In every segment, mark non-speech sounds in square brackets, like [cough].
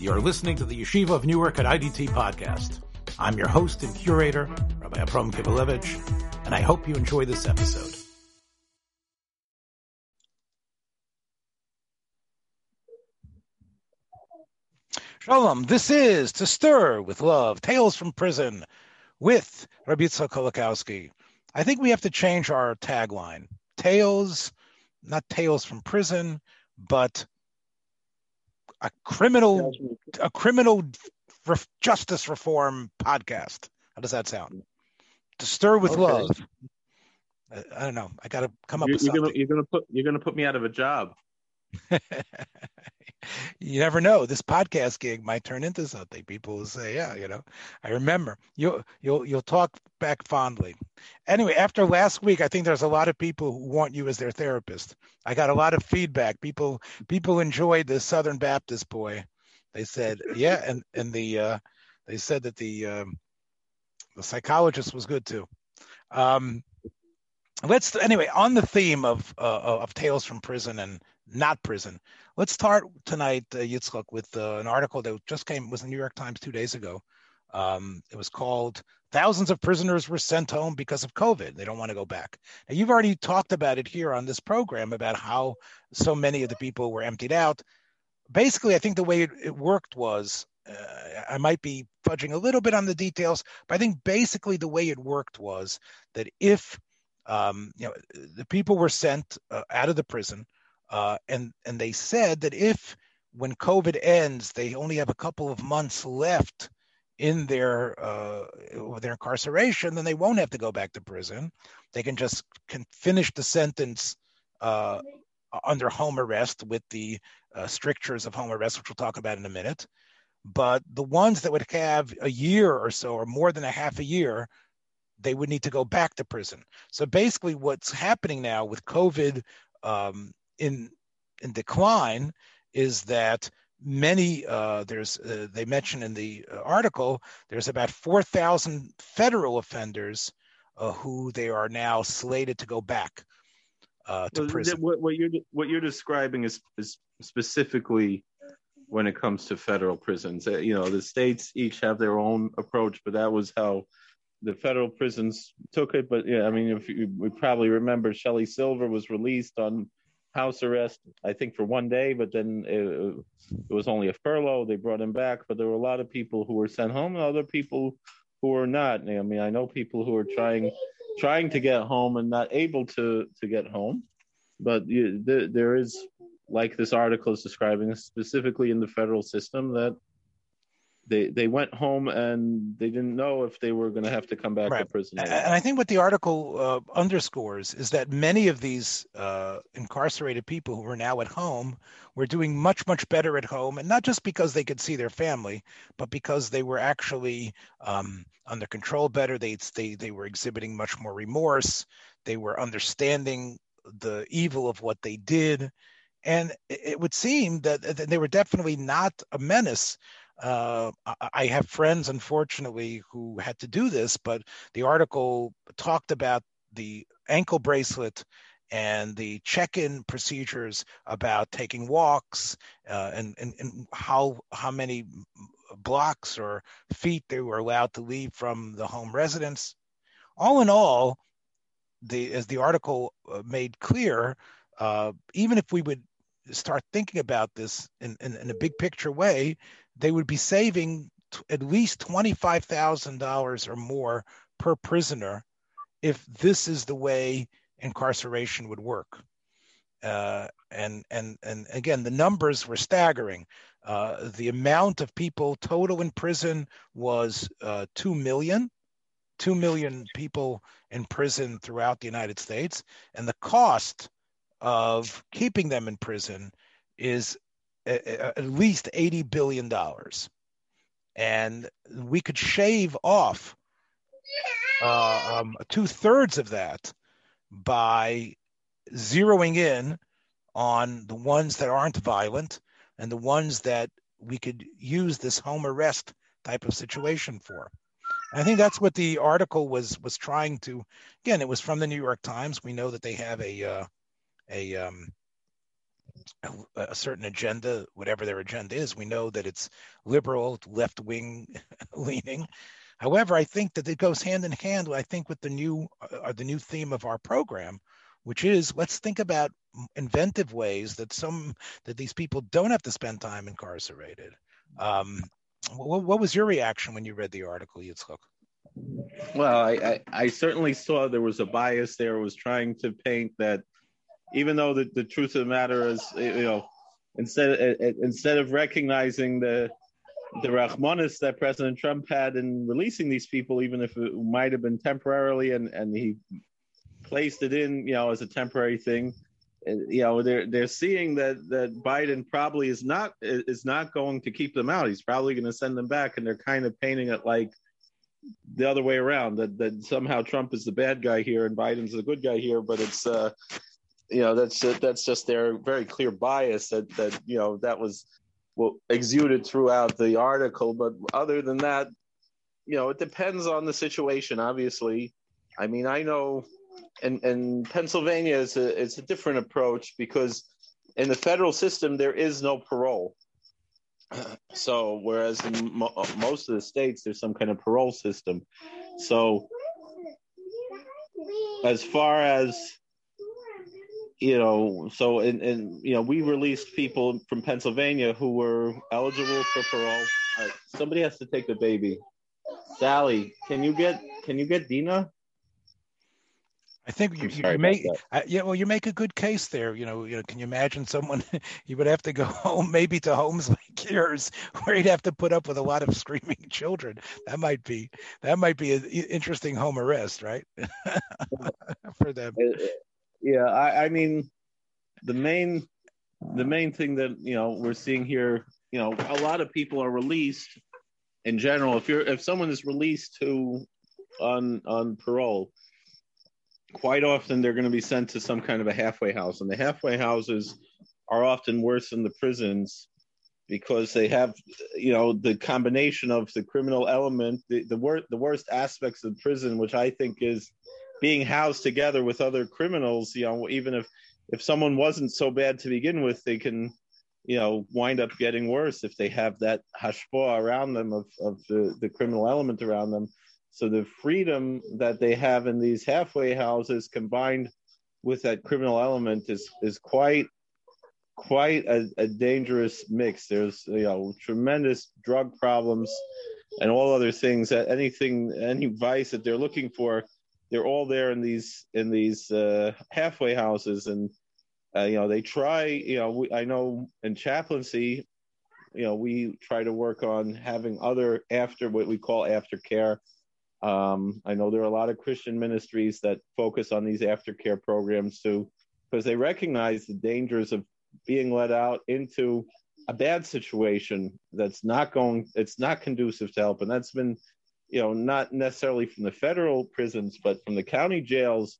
You're listening to the Yeshiva of Newark at IDT podcast. I'm your host and curator, Rabbi Abram Kibalevich, and I hope you enjoy this episode. Shalom, this is To Stir with Love, Tales from Prison with Rabbi Yitzchak Kolakowski. I think we have to change our tagline. Tales, not tales from prison, but a criminal a criminal justice reform podcast. How does that sound? To stir with okay. love. I don't know. I got to come up you're, with something. You're gonna, you're gonna put you're gonna put me out of a job. [laughs] you never know. This podcast gig might turn into something. People will say, "Yeah, you know." I remember. You'll you'll you'll talk back fondly. Anyway, after last week, I think there's a lot of people who want you as their therapist. I got a lot of feedback. People people enjoyed the Southern Baptist boy. They said, "Yeah," and and the uh, they said that the um, the psychologist was good too. Um, let's anyway on the theme of uh, of tales from prison and not prison. Let's start tonight, uh, with uh, an article that just came was the New York Times two days ago. Um, it was called "Thousands of Prisoners Were Sent Home Because of COVID. They Don't Want to Go Back." Now, you've already talked about it here on this program about how so many of the people were emptied out. Basically, I think the way it, it worked was uh, I might be fudging a little bit on the details, but I think basically the way it worked was that if um, you know the people were sent uh, out of the prison uh, and and they said that if when COVID ends, they only have a couple of months left in their uh, their incarceration, then they won't have to go back to prison. They can just can finish the sentence uh, under home arrest with the uh, strictures of home arrest, which we'll talk about in a minute. But the ones that would have a year or so, or more than a half a year, they would need to go back to prison. So basically, what's happening now with COVID um, in in decline is that many uh, there's uh, they mention in the article there's about 4000 federal offenders uh, who they are now slated to go back uh, to well, prison. what, what, you're what you're describing is, is specifically when it comes to federal prisons. Uh, you know the states each have their own approach but that was how the federal prisons took it. But yeah i mean if you we probably remember Shelley Silver was released on house arrest, I think, for one day, but then it, it, was only a furlough. They brought him back, but there were a lot of people who were sent home and other people who were not. I mean, I know people who are trying trying to get home and not able to to get home, but you, the, there is, like this article is describing, specifically in the federal system, that they they went home and they didn't know if they were going to have to come back right. to prison. And I think what the article uh, underscores is that many of these uh, incarcerated people who are now at home were doing much much better at home, and not just because they could see their family, but because they were actually um, under control better. They they they were exhibiting much more remorse. They were understanding the evil of what they did. And it would seem that they were definitely not a menace uh, I have friends, unfortunately, who had to do this, but the article talked about the ankle bracelet and the check-in procedures about taking walks uh, and, and, and how how many blocks or feet they were allowed to leave from the home residence. All in all, the as the article uh, made clear, uh, even if we would start thinking about this in, in, in, a big picture way, they would be saving t- at least $25,000 or more per prisoner if this is the way incarceration would work. Uh, and and and again, the numbers were staggering. Uh, the amount of people total in prison was uh, two million, two million people in prison throughout the United States, and the cost of keeping them in prison is at least $80 billion. And we could shave off uh, um, two thirds of that by zeroing in on the ones that aren't violent and the ones that we could use this home arrest type of situation for. I think that's what the article was was trying to. Again, it was from the New York Times. We know that they have a uh, a um, a certain agenda, whatever their agenda is. We know that it's liberal, left wing [laughs] leaning. However, I think that it goes hand in hand. I think with the new uh, the new theme of our program, which is let's think about inventive ways that some that these people don't have to spend time incarcerated. Um, what, what, was your reaction when you read the article, Yitzchok? Well, I, I, I, certainly saw there was a bias there. Was trying to paint that, even though the, the truth of the matter is, you know, instead instead of recognizing the the Rahmanis that President Trump had in releasing these people, even if it might have been temporarily, and, and he placed it in, you know, as a temporary thing. You know, they're they're seeing that that Biden probably is not is not going to keep them out. He's probably going to send them back, and they're kind of painting it like the other way around that that somehow Trump is the bad guy here and Biden's the good guy here. But it's uh, you know that's that's just their very clear bias that that you know that was well, exuded throughout the article. But other than that, you know, it depends on the situation. Obviously, I mean, I know, and and Pennsylvania is a it's a different approach because in the federal system there is no parole. [clears throat] So whereas in mo- most of the states there's some kind of parole system. So as far as you know, so and and you know, we released people from Pennsylvania who were eligible for parole. Uh, somebody has to take the baby. Sally, can you get can you get Dina? I think you, you make uh, yeah. Well, you make a good case there. You know, you know. Can you imagine someone? [laughs] you would have to go [laughs] home, maybe to homes [laughs] like yours, where you'd have to put up with a lot of screaming children. That might be that might be an interesting home arrest, right? For them. Uh, yeah, I, I mean, the main the main thing that you know we're seeing here, you know, a lot of people are released in general. If you're if someone is released to on on parole, quite often they're going to be sent to some kind of a halfway house, and the halfway houses are often worse than the prisons because they have you know the combination of the criminal element the the, wor- the worst aspects of prison which i think is being housed together with other criminals, you know, even if if someone wasn't so bad to begin with, they can, you know, wind up getting worse if they have that hashpah around them of, of the, the criminal element around them. So the freedom that they have in these halfway houses combined with that criminal element is is quite quite a, a dangerous mix. There's you know tremendous drug problems and all other things that anything any vice that they're looking for they're all there in these in these uh, halfway houses, and uh, you know they try. You know, we, I know in chaplaincy, you know, we try to work on having other after what we call aftercare. Um, I know there are a lot of Christian ministries that focus on these aftercare programs too, because they recognize the dangers of being let out into a bad situation that's not going, it's not conducive to help, and that's been you know, not necessarily from the federal prisons, but from the county jails,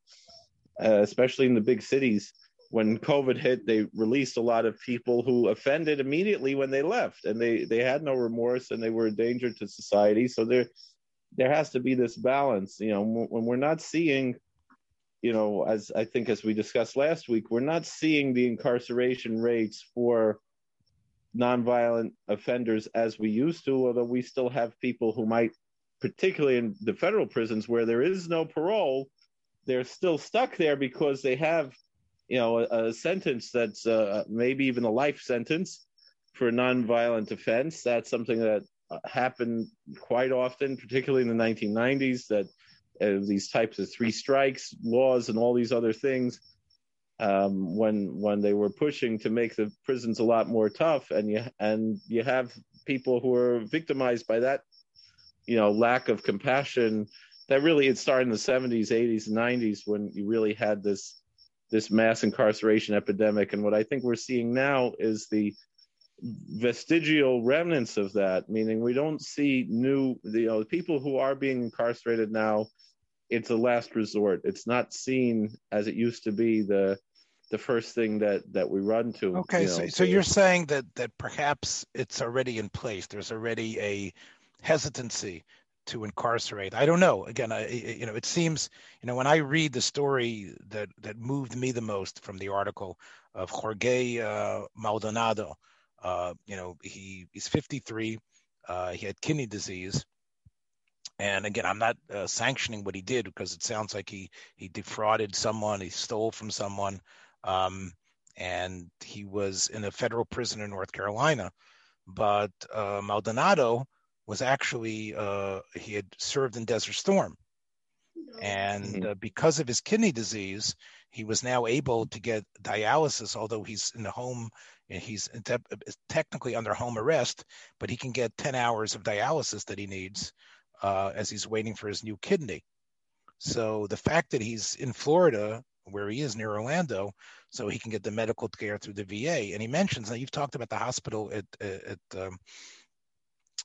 uh, especially in the big cities. When COVID hit, they released a lot of people who offended immediately when they left, and they they had no remorse and they were a danger to society. So there there has to be this balance. You know, when we're not seeing, you know, as I think as we discussed last week, we're not seeing the incarceration rates for nonviolent offenders as we used to, although we still have people who might particularly in the federal prisons where there is no parole, they're still stuck there because they have, you know, a, a sentence that's uh, maybe even a life sentence for a nonviolent offense. That's something that uh, happened quite often, particularly in the 1990s. That uh, these types of three strikes laws and all these other things. Um, when when they were pushing to make the prisons a lot more tough, and you and you have people who are victimized by that you know lack of compassion that really it started in the 70s 80s and 90s when you really had this this mass incarceration epidemic. And what i think we're seeing now is the vestigial remnants of that meaning we don't see new you know the people who are being incarcerated now it's a last resort. It's not seen as it used to be the the first thing that that we run to okay you know, so, so you're saying that that perhaps it's already in place. There's already a hesitancy to incarcerate. I don't know. Again, I, you know, it seems, you know, when I read the story that that moved me the most from the article of Jorge uh, Maldonado. Uh, you know, he he's 53. Uh, he had kidney disease, and again, I'm not uh, sanctioning what he did because it sounds like he he defrauded someone, he stole from someone, um, and he was in a federal prison in North Carolina. But uh, Maldonado was actually uh, he had served in Desert Storm, and mm-hmm. uh, because of his kidney disease, he was now able to get dialysis. Although he's in the home, and he's te- technically under home arrest, but he can get 10 hours of dialysis that he needs uh, as he's waiting for his new kidney. So the fact that he's in Florida, where he is near Orlando, so he can get the medical care through the VA, and he mentions that you've talked about the hospital at at um,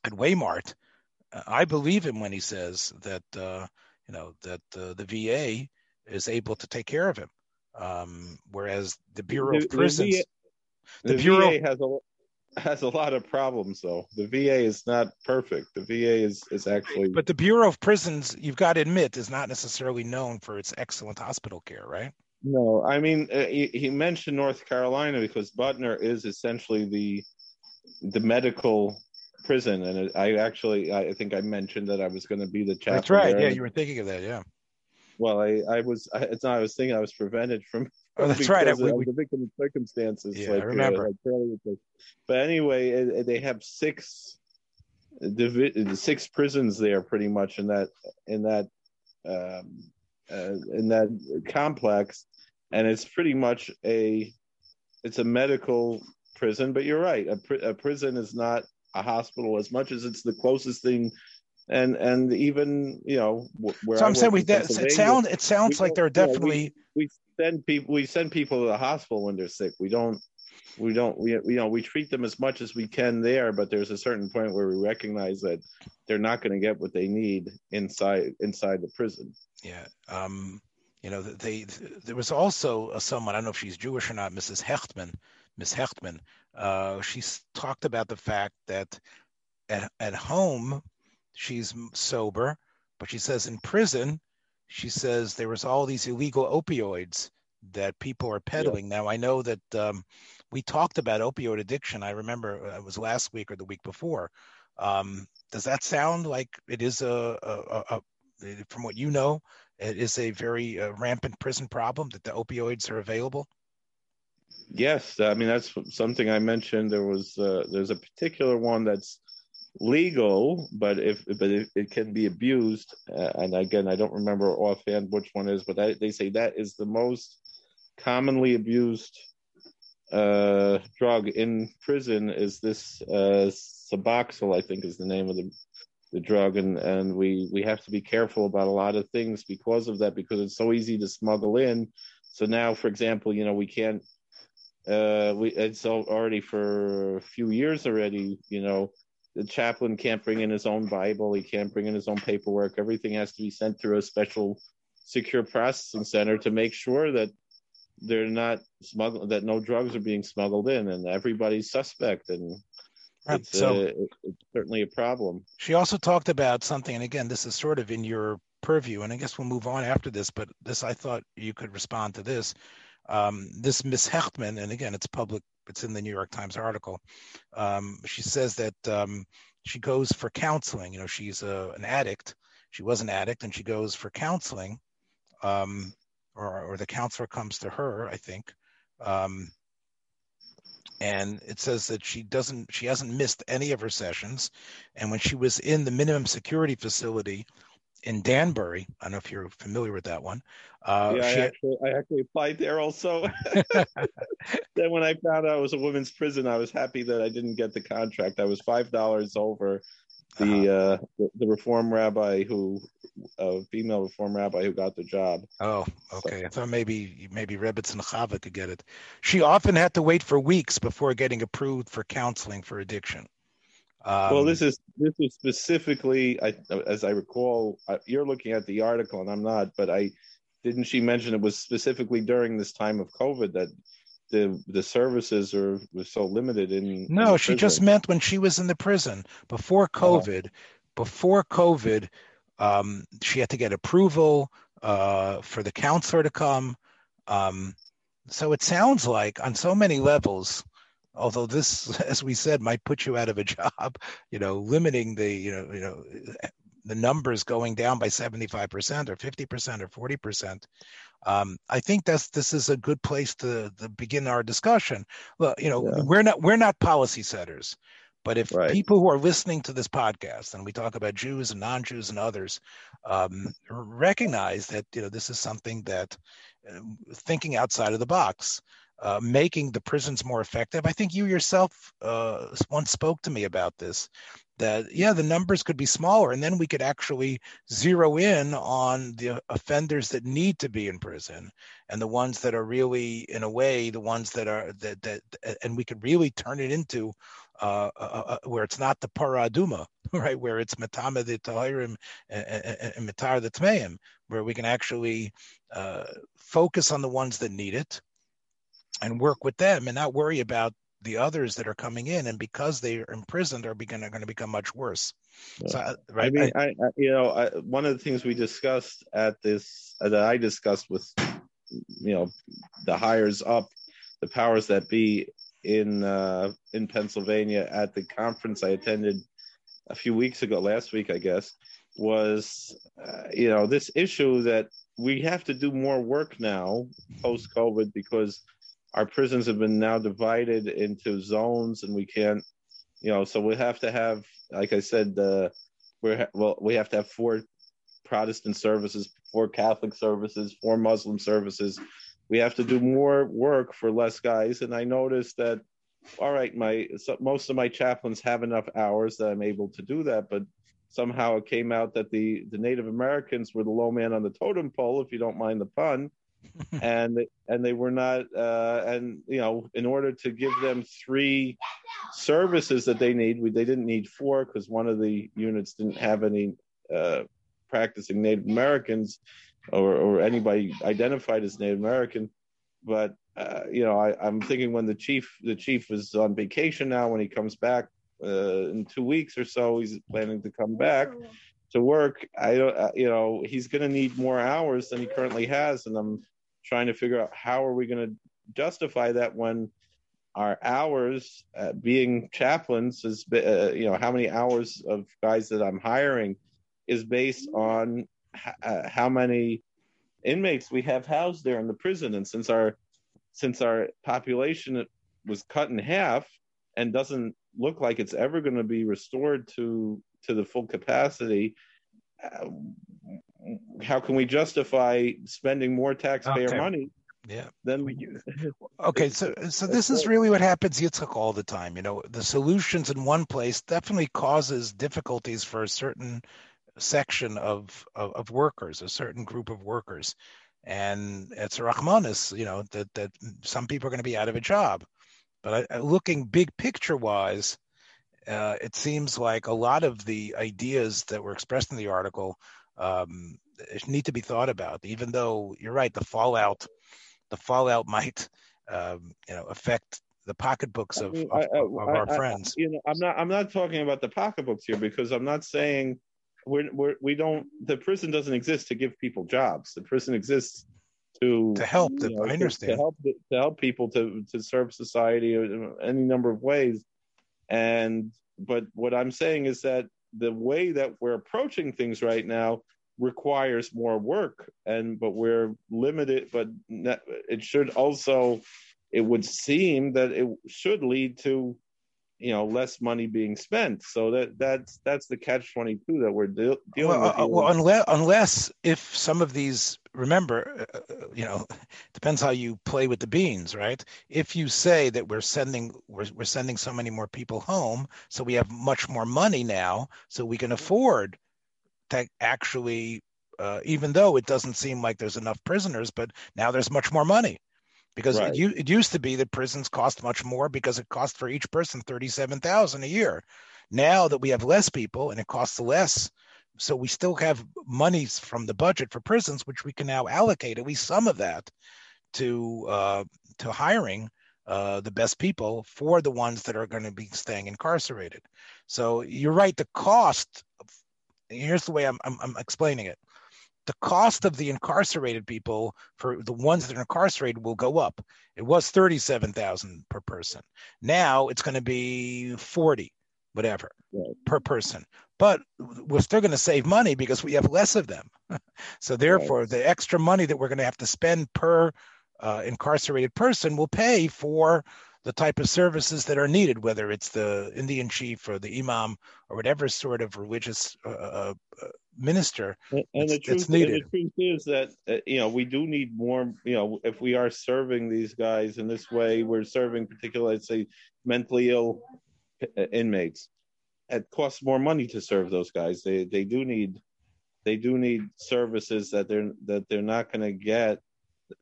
at Waymart. I believe him when he says that uh, you know that uh, the VA is able to take care of him, um, whereas the Bureau the, of Prisons, the, VA, the, the Bureau VA has a has a lot of problems though. The VA is not perfect. The VA is is actually But the Bureau of Prisons, you've got to admit, is not necessarily known for its excellent hospital care, right? No, I mean uh, he, he, mentioned North Carolina because Butner is essentially the the medical prison, and I actually I think I mentioned that I was going to be the chaplain. That's right. Yeah, you were thinking of that. Yeah. Well, I I was I, it's not I was thinking I was prevented from [laughs] Oh, that's right. We, we, the victim of circumstances. Yeah, like, I uh, remember. Uh, like but anyway, it, they have six divi- six prisons there, pretty much in that in that um, uh, in that complex, and it's pretty much a it's a medical prison. But you're right, a, pr- a prison is not a hospital as much as it's the closest thing and and even you know where so I'm saying we it sounds it sounds like there are definitely we, we, send people we send people to the hospital when they're sick. We don't we don't we you know we treat them as much as we can there, but there's a certain point where we recognize that they're not going to get what they need inside inside the prison. Yeah. Um you know they there was also a someone I don't know if she's Jewish or not, Mrs. Hechtman, Miss Hechtman. Uh, she's talked about the fact that at at home she's sober, but she says in prison she says there was all these illegal opioids that people are peddling. Yeah. Now I know that um, we talked about opioid addiction. I remember uh, it was last week or the week before. Um, does that sound like it is a, a, a, a, from what you know, it is a very uh, rampant prison problem that the opioids are available? Yes, I mean that's something I mentioned. There was uh, there's a particular one that's legal, but if but it, it can be abused. Uh, and again, I don't remember offhand which one is, but they say that is the most commonly abused uh, drug in prison. Is this uh, Suboxone? I think is the name of the the drug, and and we we have to be careful about a lot of things because of that, because it's so easy to smuggle in. So now, for example, you know, we can't. Uh, we it's already for a few years already. You know, the chaplain can't bring in his own Bible. He can't bring in his own paperwork. Everything has to be sent through a special secure processing center to make sure that they're not smuggled, that no drugs are being smuggled in, and everybody's suspect. And it's, so, uh, it's certainly a problem. She also talked about something, and again, this is sort of in your purview, and I guess we'll move on after this. But this, I thought you could respond to this. Um, this Miss Hechtman, and again, it's public it's in the New York Times article. Um, she says that um, she goes for counseling. You know, she's a, an addict. She was an addict, and she goes for counseling, um, or, or the counselor comes to her, I think. Um, and it says that she doesn't, she hasn't missed any of her sessions. And when she was in the minimum security facility, in Danbury. I don't know if you're familiar with that one. Uh, yeah, I actually, I actually applied there also. [laughs] [laughs] then when I found out it was a women's prison, I was happy that I didn't get the contract. I was five dollars over the, uh-huh. uh, the, the reform rabbi who a female reform rabbi who got the job. Oh, okay. So. I thought maybe maybe and Chava could get it. She often had to wait for weeks before getting approved for counseling for addiction. Um, well, this is this is specifically, I, as I recall, you're looking at the article, and I'm not. But I didn't she mention it was specifically during this time of COVID that the the services are were so limited in. No, in she just meant when she was in the prison before uh-huh. COVID. Uh-huh. Before COVID, um, she had to get approval uh, for the counselor to come. Um, so it sounds like on so many levels, although this, [laughs] as we said, might put you out of a [laughs] job, you know, limiting the, you know, you know, the numbers going down by 75% or 50% or 40%. Um, I think that's this is a good place to, to begin our discussion. Well, you know, yeah. we're not we're not policy setters, but if right. people who are listening to this podcast and we talk about Jews and non-Jews and others um, recognize that you know this is something that uh, thinking outside of the box uh, making the prisons more effective. I think you yourself uh, once spoke to me about this. That yeah, the numbers could be smaller, and then we could actually zero in on the offenders that need to be in prison, and the ones that are really, in a way, the ones that are that that, and we could really turn it into uh, uh, uh, where it's not the paraduma, [laughs] right? Where it's matama the tahirim and matar the tmeim, where we can actually uh, focus on the ones that need it, and work with them and not worry about the others that are coming in and because they are imprisoned are going to become much worse so, uh, right? i mean I, I, you know I, one of the things we discussed at this uh, that i discussed with you know the hires up the powers that be in uh, in pennsylvania at the conference i attended a few weeks ago last week i guess was uh, you know this issue that we have to do more work now post covid because our prisons have been now divided into zones and we can't you know so we have to have like i said we're well we have to have four protestant services four catholic services four muslim services. We have to do more work for less guys. And i noticed that all right my so most of my chaplains have enough hours that i'm able to do that. But somehow it came out that the the native americans were the low man on the totem pole if you don't mind the pun [laughs] and and they were not uh, and you know in order to give them three services that they need we, they didn't need four because one of the units didn't have any uh, practicing native americans or, or anybody identified as native american. But uh, you know I, i'm thinking when the chief the chief is on vacation now when he comes back uh, in two weeks or so he's planning to come back to work. I don't uh, you know he's going to need more hours than he currently has and i'm trying to figure out how are we going to justify that when our hours being chaplains is uh, you know how many hours of guys that i'm hiring is based on h- uh, how many inmates we have housed there in the prison. And since our since our population was cut in half and doesn't look like it's ever going to be restored to to the full capacity uh, how can we justify spending more taxpayer okay. money yeah. Then we. [laughs] okay, so so this is really what happens Yitzchak all the time. You know, the solutions in one place definitely causes difficulties for a certain section of of, of workers, a certain group of workers, and it's a Rahmanis. You know that that some people are going to be out of a job, but I, looking big picture wise, uh, it seems like a lot of the ideas that were expressed in the article um, need to be thought about. Even though you're right, the fallout, the fallout [laughs] might, um, you know, affect the pocketbooks of, I mean, of, I, of our I, friends. you know, I'm not. I'm not talking about the pocketbooks here because I'm not saying we're, we're we don't. The prison doesn't exist to give people jobs. The prison exists to to help. I understand to, to help to help people to to serve society in any number of ways. And but what I'm saying is that the way that we're approaching things right now requires more work and but we're limited but it should also it would seem that it should lead to you know less money being spent. So that that's that's the catch 22 that we're de- dealing well, with uh, well unless unless if some of these remember uh, uh, you know [laughs] depends how you play with the beans right? If you say that we're sending we're, we're sending so many more people home so we have much more money now so we can afford to actually, uh, even though it doesn't seem like there's enough prisoners, but now there's much more money because right. it, it, used to be that prisons cost much more because it cost for each person 37,000 a year. Now that we have less people and it costs less, so we still have monies from the budget for prisons, which we can now allocate at least some of that to uh, to hiring uh, the best people for the ones that are going to be staying incarcerated. So you're right. The cost here's the way I'm, I'm, I'm explaining it. The cost of the incarcerated people for the ones that are incarcerated will go up. It was 37,000 per person. Now it's going to be 40, whatever, right. per person. But we're still going to save money because we have less of them. [laughs] so therefore, right. the extra money that we're going to have to spend per uh, incarcerated person will pay for the type of services that are needed, whether it's the Indian chief or the imam or whatever sort of religious uh, uh, uh minister and, and the truth, needed. the truth is that uh, you know we do need more. You know, if we are serving these guys in this way, we're serving particularly, let's say, mentally ill uh, inmates. It costs more money to serve those guys. They they do need they do need services that they're that they're not going to get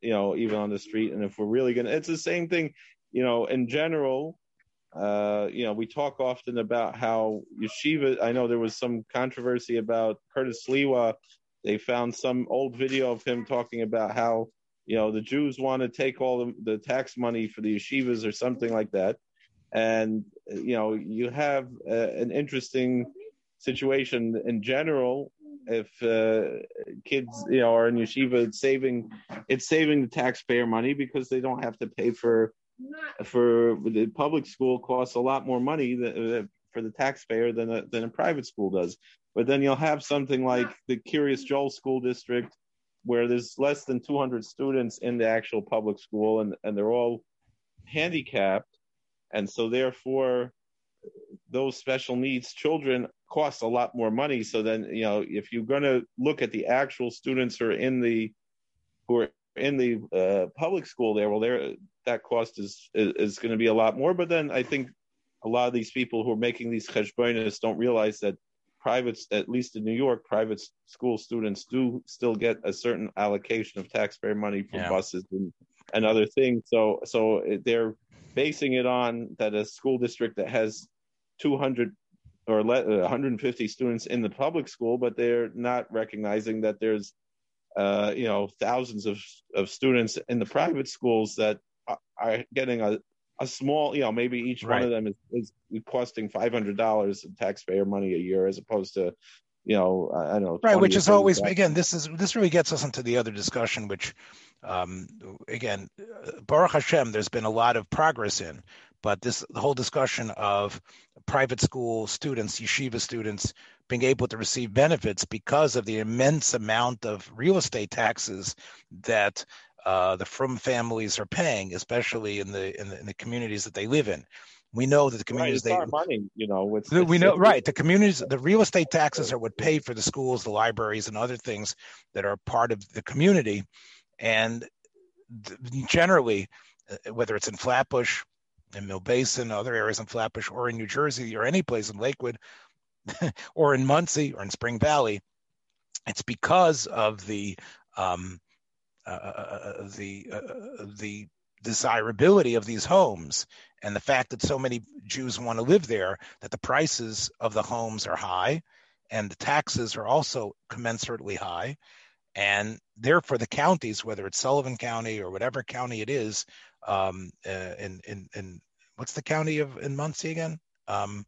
you know even on the street and if we're really going to it's the same thing you know, in general, uh, you know, we talk often about how yeshiva. I know there was some controversy about Curtis Sliwa. They found some old video of him talking about how you know the Jews want to take all the, the tax money for the yeshivas or something like that. And you know, you have uh, an interesting situation in general if uh, kids you know are in yeshiva it's saving it's saving the taxpayer money because they don't have to pay for for the public school costs a lot more money uh, for the taxpayer than a, than a private school does. But then you'll have something like the Kiryas Joel School District, where there's less than 200 students in the actual public school, and, and they're all handicapped, and so therefore those special needs children cost a lot more money. So then you know if you're going to look at the actual students who are in the who are in the uh, public school there, well, there that cost is is, is going to be a lot more. But then I think a lot of these people who are making these cheshbonis don't realize that privates, at least in New York, private school students do still get a certain allocation of taxpayer money for yeah. buses and, and other things. So so they're basing it on that a school district that has 200 or 150 students in the public school, but they're not recognizing that there's uh, you know thousands of, of students in the private schools that are getting a, a small, you know, maybe each right. one of them is, is costing five hundred dollars in taxpayer money a year, as opposed to, you know, I don't know, right, which is always again, this is this really gets us into the other discussion, which, um, again, Baruch Hashem, there's been a lot of progress in, but this the whole discussion of private school students, yeshiva students being able to receive benefits because of the immense amount of real estate taxes that uh, the frum families are paying, especially in the, in the, in the communities that they live in. We know that the communities right, they money, you know, it's, we know right. The communities, the real estate taxes are what pay for the schools, the libraries, and other things that are part of the community. And generally, uh, whether it's in Flatbush, in Mill Basin, other areas in Flatbush, or in New Jersey, or any place in Lakewood, [laughs] or in Monsey, or in Spring Valley, it's because of the um, uh, uh, uh, the the desirability of these homes and the fact that so many Jews want to live there that the prices of the homes are high and the taxes are also commensurately high. And therefore the counties whether it's Sullivan County or whatever county it is um, uh, in, in in what's the county of in Monsey again? Um,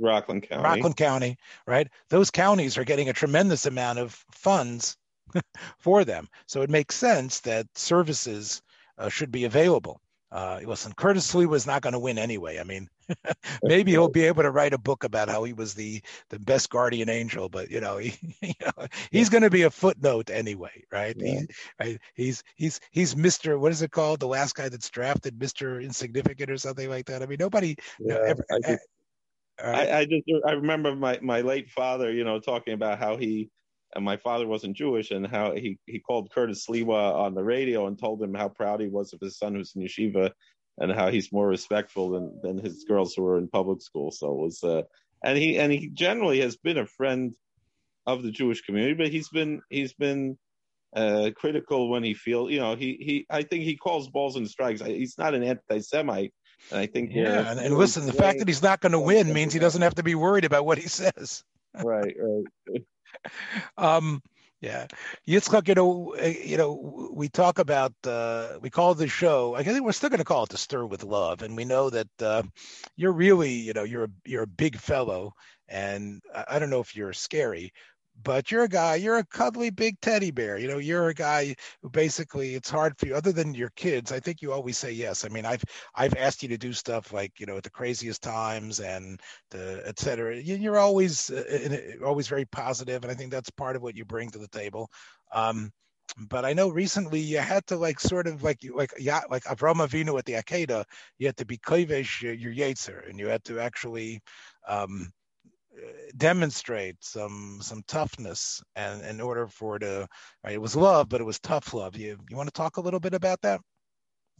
Rockland County. Rockland County right? Those counties are getting a tremendous amount of funds [laughs] for them. So it makes sense that services uh, should be available. Uh, listen, Curtis Lee was not going to win anyway. I mean, [laughs] maybe he'll be able to write a book about how he was the the best guardian angel, but you know, [laughs] he, you know he's going to be a footnote anyway, right? Yeah. He, right? He's he's he's Mister. What is it called? The last guy that's drafted, Mister Insignificant or something like that. I mean, nobody. Yeah, ever, I, just, I, I just I remember my my late father, you know, talking about how he and my father wasn't Jewish, and how he, he called Curtis Sliwa on the radio and told him how proud he was of his son who's in yeshiva, and how he's more respectful than than his girls who were in public school. So it was, uh, and he and he generally has been a friend of the Jewish community, but he's been he's been uh, critical when he feels, you know, he he I think he calls balls and strikes. He's not an anti-Semite. And I think yeah, and, and listen, the fact that he's not going to win means he doesn't have to be worried about what he says. Right, right. [laughs] um, yeah, Yitzchak, you know, eh, you know, we talk about uh, we call the show. I think we're still going to call it "To Stir with Love," and we know that uh, you're really, you know, you're a, you're a big fellow, and I, I don't know if you're scary, but you're a guy, you're a cuddly big teddy bear. You know, you're a guy who basically it's hard for you, other than your kids. I think you always say yes. I mean, I've I've asked you to do stuff like you know at the craziest times and the et cetera. You're always uh, always very positive, and I think that's part of what you bring to the table. Um, but I know recently you had to like sort of like like yeah like Avram Avinu at the Akedah, you had to be kovesh your yetzer, and you had to actually um, demonstrate some some toughness, and in order for to right, it was love, but it was tough love. You you want to talk a little bit about that?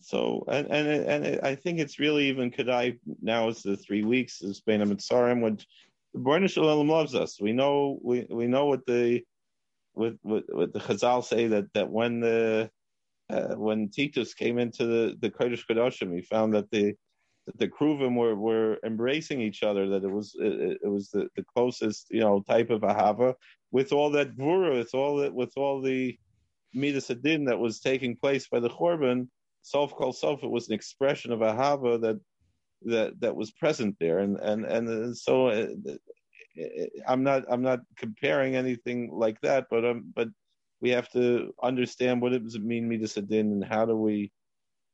So and and and I think it's really even could I now it's the three weeks is Bein Hametzarim when the Born Shalom loves us. We know we we know what the with, with the Chazal say that that when the uh, when Titus came into the the Kodesh Kodashim, he found that the that the Kruvim were were embracing each other. That it was it, it was the, the closest you know type of ahava with all that gvura, with all that with all the midas adin that was taking place by the Chorban. Self called self, it was an expression of ahava that that that was present there, and and and so uh, I'm not I'm not comparing anything like that, but um, but we have to understand what does it mean midas adin and how do we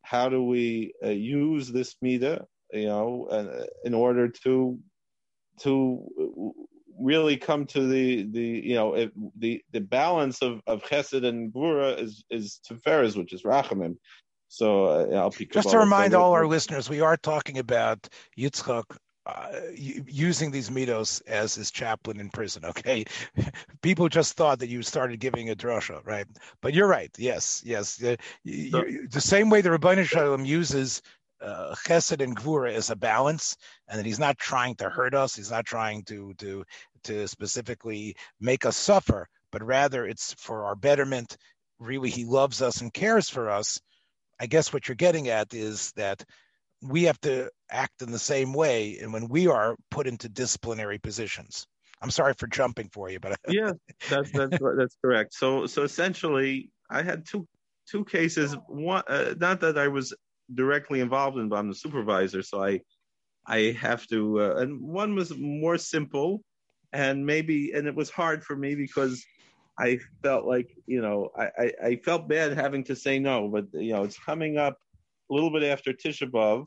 how do we uh, use this mida, you know, uh, in order to to really come to the the you know if the the balance of of chesed and gvura is is tiferes, which is rachamim. So uh, I'll pick just to remind all our listeners, we are talking about Yitzchak uh, using these mitos as his chaplain in prison. Okay, [laughs] people just thought that you started giving a drasha, right? But you're right. Yes, yes. Uh, you, the same way the Rabbi Shalom uses uh, chesed and gvura as a balance, and that he's not trying to hurt us. He's not trying to to to specifically make us suffer, but rather it's for our betterment. Really, he loves us and cares for us. I guess what you're getting at is that we have to act in the same way and when we are put into disciplinary positions. I'm sorry for jumping for you but [laughs] yeah that's that's that's correct. So so essentially i had two two cases. One uh, not that i was directly involved in but i'm the supervisor so i i have to uh, and one was more simple and maybe and it was hard for me because i felt like you know i i, I felt bad having to say no but you know it's coming up a little bit after Tisha B'av,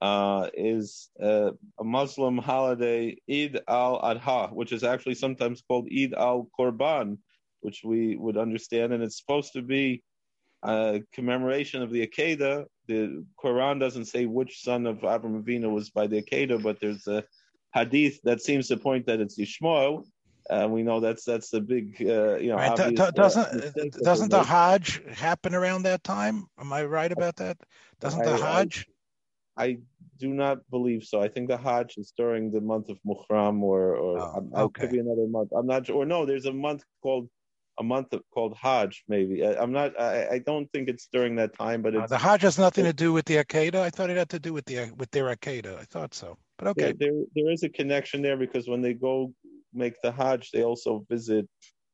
uh, is uh, a Muslim holiday, Eid al Adha, which is actually sometimes called Eid al Korban, which we would understand, and it's supposed to be a commemoration of the Akedah. The Quran doesn't say which son of Abraham Avinu was by the Akedah, but there's a hadith that seems to point that it's Yishmael. Uh, we know that's that's the big, uh, you know. Right. Obvious, uh, doesn't uh, doesn't the Hajj happen around that time? Am I right about that? Doesn't the Hajj? I, I, do not believe so. I think the Hajj is during the month of Muharram, or or oh, okay. could be another month. I'm not sure. Or no, there's a month called a month called Hajj. Maybe I'm not. I, I don't think it's during that time. But uh, the Hajj has nothing to do with the Akedah. I thought it had to do with the with their Akedah. I thought so. But okay, there, there there is a connection there because when they go make the Hajj, they also visit.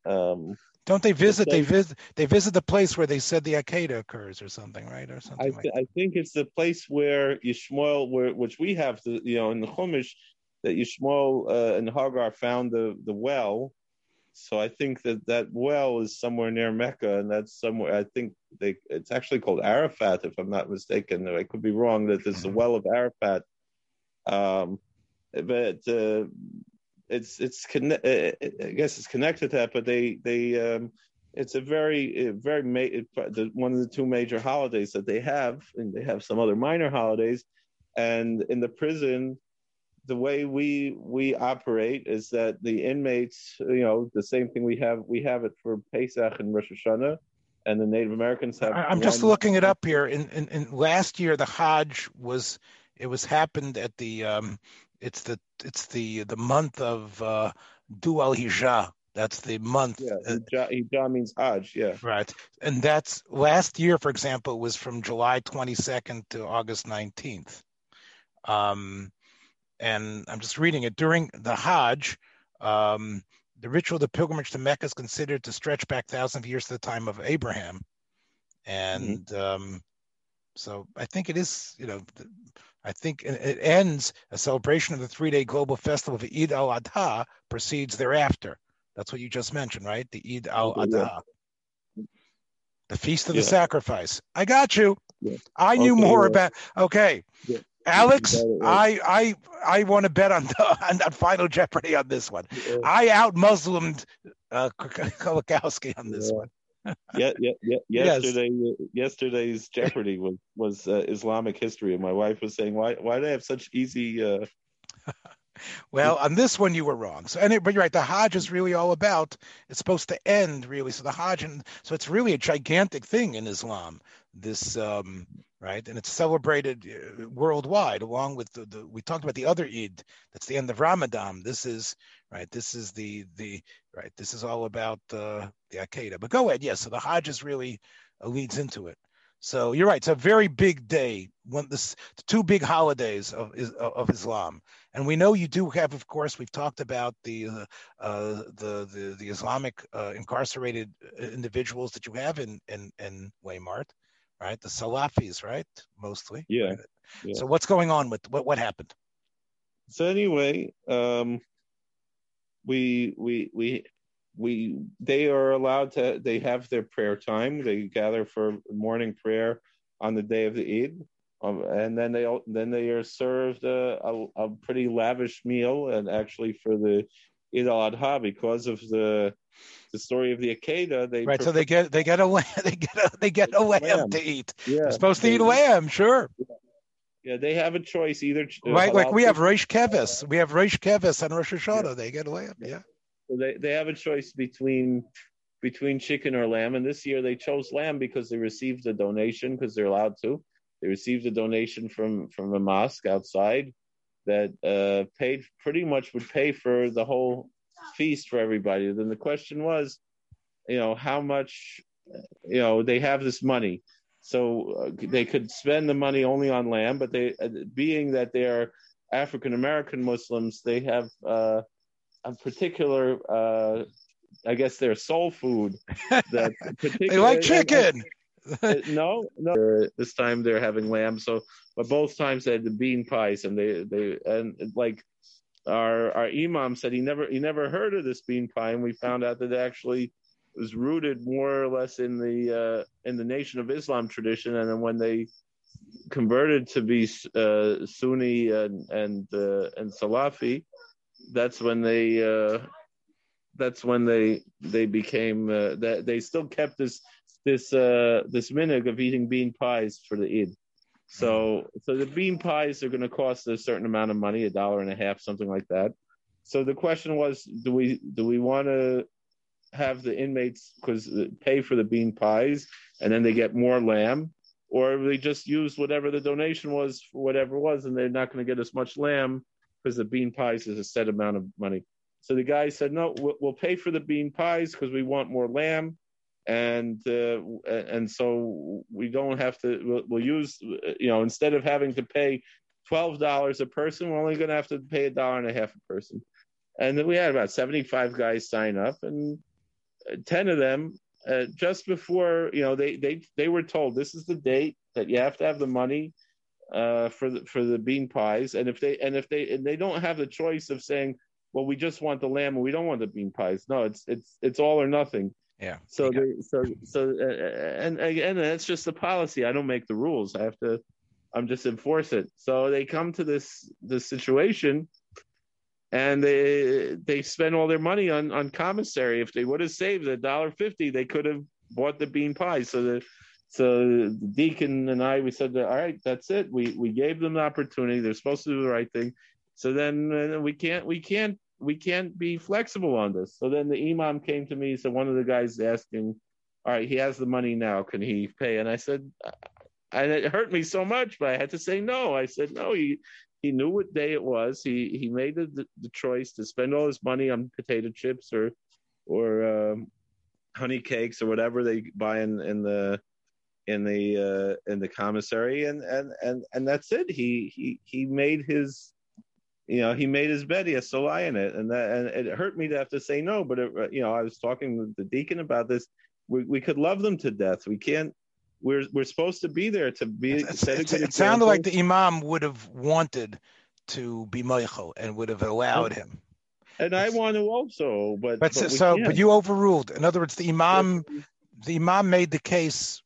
Um, Don't they visit? The they visit. They visit the place where they said the Akedah occurs, or something, right? Or something. I, th- like I think it's the place where Yishmael, where which we have, the, you know, in the Chumash, that Yishmael uh, and Hagar found the the well. So I think that that well is somewhere near Mecca, and that's somewhere. I think they. It's actually called Arafat, if I'm not mistaken. I could be wrong. That there's a mm-hmm. well of Arafat. Um, but uh, it's it's conne- uh, I guess it's connected to that, but they they um, it's a very very ma- the, one of the two major holidays that they have, and they have some other minor holidays. And in the prison, the way we we operate is that the inmates, you know, the same thing we have we have it for Pesach and Rosh Hashanah, and the Native Americans have. I'm just looking it up here. In, in, in last year, the Hajj was it was happened at the um, it's the it's the the month of uh, Dhu al Hijjah. That's the month. Yeah, Hijjah, means Hajj. Yeah, right. And that's last year, for example, was from July 22nd to August 19th. Um, and I'm just reading it during the Hajj. Um, the ritual of the pilgrimage to Mecca is considered to stretch back thousands of years to the time of Abraham, and mm-hmm. um, so I think it is, you know, I think it ends a celebration of the three day global festival of Eid al Adha proceeds thereafter. That's what you just mentioned, right? The Eid al Adha, the feast of the sacrifice. I got you. I knew okay, more about. Okay, Alex, I I I want to bet on the, [laughs] on that Final Jeopardy on this one. I out Muslimed uh, Kolakowski on this one. Yeah, yeah, yeah. [laughs] Yesterday, yes. yesterday's Jeopardy was was uh, Islamic history, and my wife was saying, "Why, why do I have such easy?" Uh... [laughs] well, on this one, you were wrong. So, and but you're right. The Hajj is really all about. It's supposed to end really. So the Hajj, and so it's really a gigantic thing in Islam. This um, right? And it's celebrated uh, worldwide, along with the, the, we talked about the other Eid. That's the end of Ramadan. This is right. This is the the right. This is all about uh, the Akedah. But go ahead. Yes. Yeah, so the Hajj is really uh, leads into it. So you're right. It's a very big day. One this the two big holidays of of Islam, and we know you do have, of course, we've talked about the uh, uh, the, the the Islamic uh, incarcerated uh, individuals that you have in in in Waymart right? The Salafis, right? Mostly. Yeah. yeah. So what's going on with what what happened? So anyway, um, we we we we they are allowed to they have their prayer time. They gather for morning prayer on the day of the Eid. Um, and then they then they are served a, a, a pretty lavish meal, and actually for the Eid al Adha because of the the story of the Akedah. They right, prefer- so they get they get a lamb, [laughs] they get a, they get a lamb, lamb. to eat. Yeah, They're supposed to eat lamb, sure. Yeah. yeah. they have a choice either. Right, like we have Rosh Kevis, we have Rosh Kevis and Rosh Hashanah. Yeah. They get a lamb, yeah. So they they have a choice between between chicken or lamb, and this year they chose lamb because they received a donation because they're allowed to. They received a donation from from a mosque outside that uh, paid pretty much would pay for the whole feast for everybody. Then the question was, you know, how much, you know, they have this money. So uh, they could spend the money only on lamb, but they, uh, being that they are African American Muslims, they have uh, a particular, uh, I guess, their soul food. That [laughs] they like chicken. [laughs] Uh, no, no. This time they're having lamb. So, but both times they had the bean pies, and they they and like our our imam said he never he never heard of this bean pie, and we found out that it actually was rooted more or less in the uh, in the Nation of Islam tradition, and then when they converted to be uh, Sunni and and uh, and Salafi, that's when they uh, that's when they they became uh, that they still kept this this uh, this minhag of eating bean pies for the Eid. So, so the bean pies are going to cost a certain amount of money, a dollar and a half, something like that. So the question was, do we do we want to have the inmates because pay for the bean pies and then they get more lamb, or they just use whatever the donation was for whatever was, and they're not going to get as much lamb because the bean pies is a set amount of money. So the guy said, no, we'll pay for the bean pies because we want more lamb and uh, and so we don't have to we'll, we'll, use you know instead of having to pay twelve dollars a person, we're only going to have to pay a dollar and a half a person. And then we had about seventy five guys sign up, and uh, ten of them uh, just before you know they they they were told this is the date that you have to have the money uh, for the for the bean pies, and if they and if they and they don't have the choice of saying, well, we just want the lamb and we don't want the bean pies. No, it's it's it's all or nothing yeah. So they, so so uh, uh, and again, that's just the policy. I don't make the rules. I have to. I'm just enforce it. So they come to this this situation, and they they spend all their money on on commissary. If they would have saved a dollar fifty, they could have bought the bean pies. So the so the deacon and I we said, all right, that's it. We we gave them the opportunity. They're supposed to do the right thing. So then uh, we can't we can't we can't be flexible on this. So then the imam came to me. So one of the guys asking, all right, he has the money now. Can he pay? And I said, and it hurt me so much, but I had to say no. I said no. He he knew what day it was. He he made the, the choice to spend all his money on potato chips or or um, honey cakes or whatever they buy in in the in the uh, in the commissary, and and and and that's it. He he he made his you know, he made his bed. He has to lie in it, and that and it hurt me to have to say no. But it, you know, I was talking with the deacon about this. We we could love them to death. We can't. We're we're supposed to be there to be. It's, it's, it sounded like the imam would have wanted to be Michael and would have allowed him. and I want to also, but but, but so but you overruled. In other words, the imam the imam made the case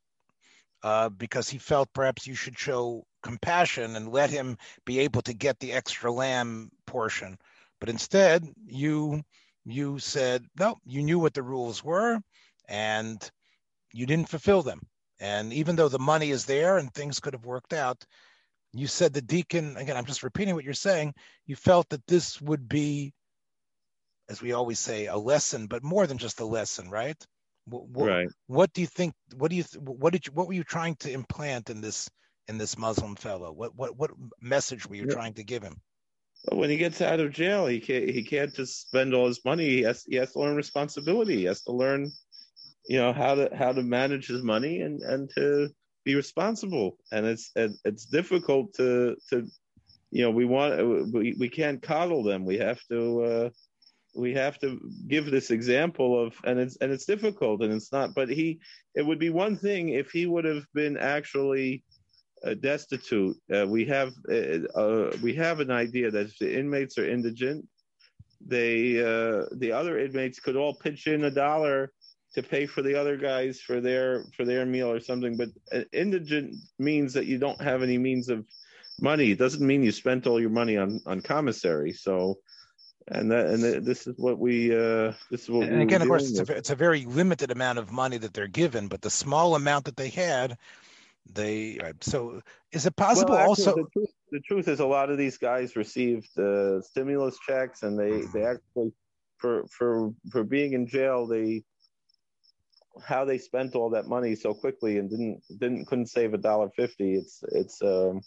uh, because he felt perhaps you should show compassion and let him be able to get the extra lamb portion. But instead, you you said no. You knew what the rules were, and you didn't fulfill them. And even though the money is there and things could have worked out, you said the deacon again. I'm just repeating what you're saying. You felt that this would be, as we always say, a lesson, but more than just a lesson, right? What, right. What do you think? What do you? What did you? What were you trying to implant in this in this Muslim fellow? What what what message were you yeah. trying to give him? When he gets out of jail, he can't he can't just spend all his money. He has he has to learn responsibility. He has to learn, you know, how to how to manage his money and and to be responsible. And it's it's difficult to to, you know, we want we we can't coddle them. We have to. uh we have to give this example of and it's and it's difficult and it's not but he it would be one thing if he would have been actually uh, destitute. Uh, we have uh, uh we have an idea that if the inmates are indigent they uh, the other inmates could all pitch in a dollar to pay for the other guys for their for their meal or something but uh, indigent means that you don't have any means of money. It doesn't mean you spent all your money on on commissary. So and that and this is what we uh this is what and again of course it's a, it's a, very limited amount of money that they're given but the small amount that they had they so is it possible well, actually, also the truth, the truth, is a lot of these guys received uh, stimulus checks and they they actually for for for being in jail they how they spent all that money so quickly and didn't didn't couldn't save a dollar fifty it's it's um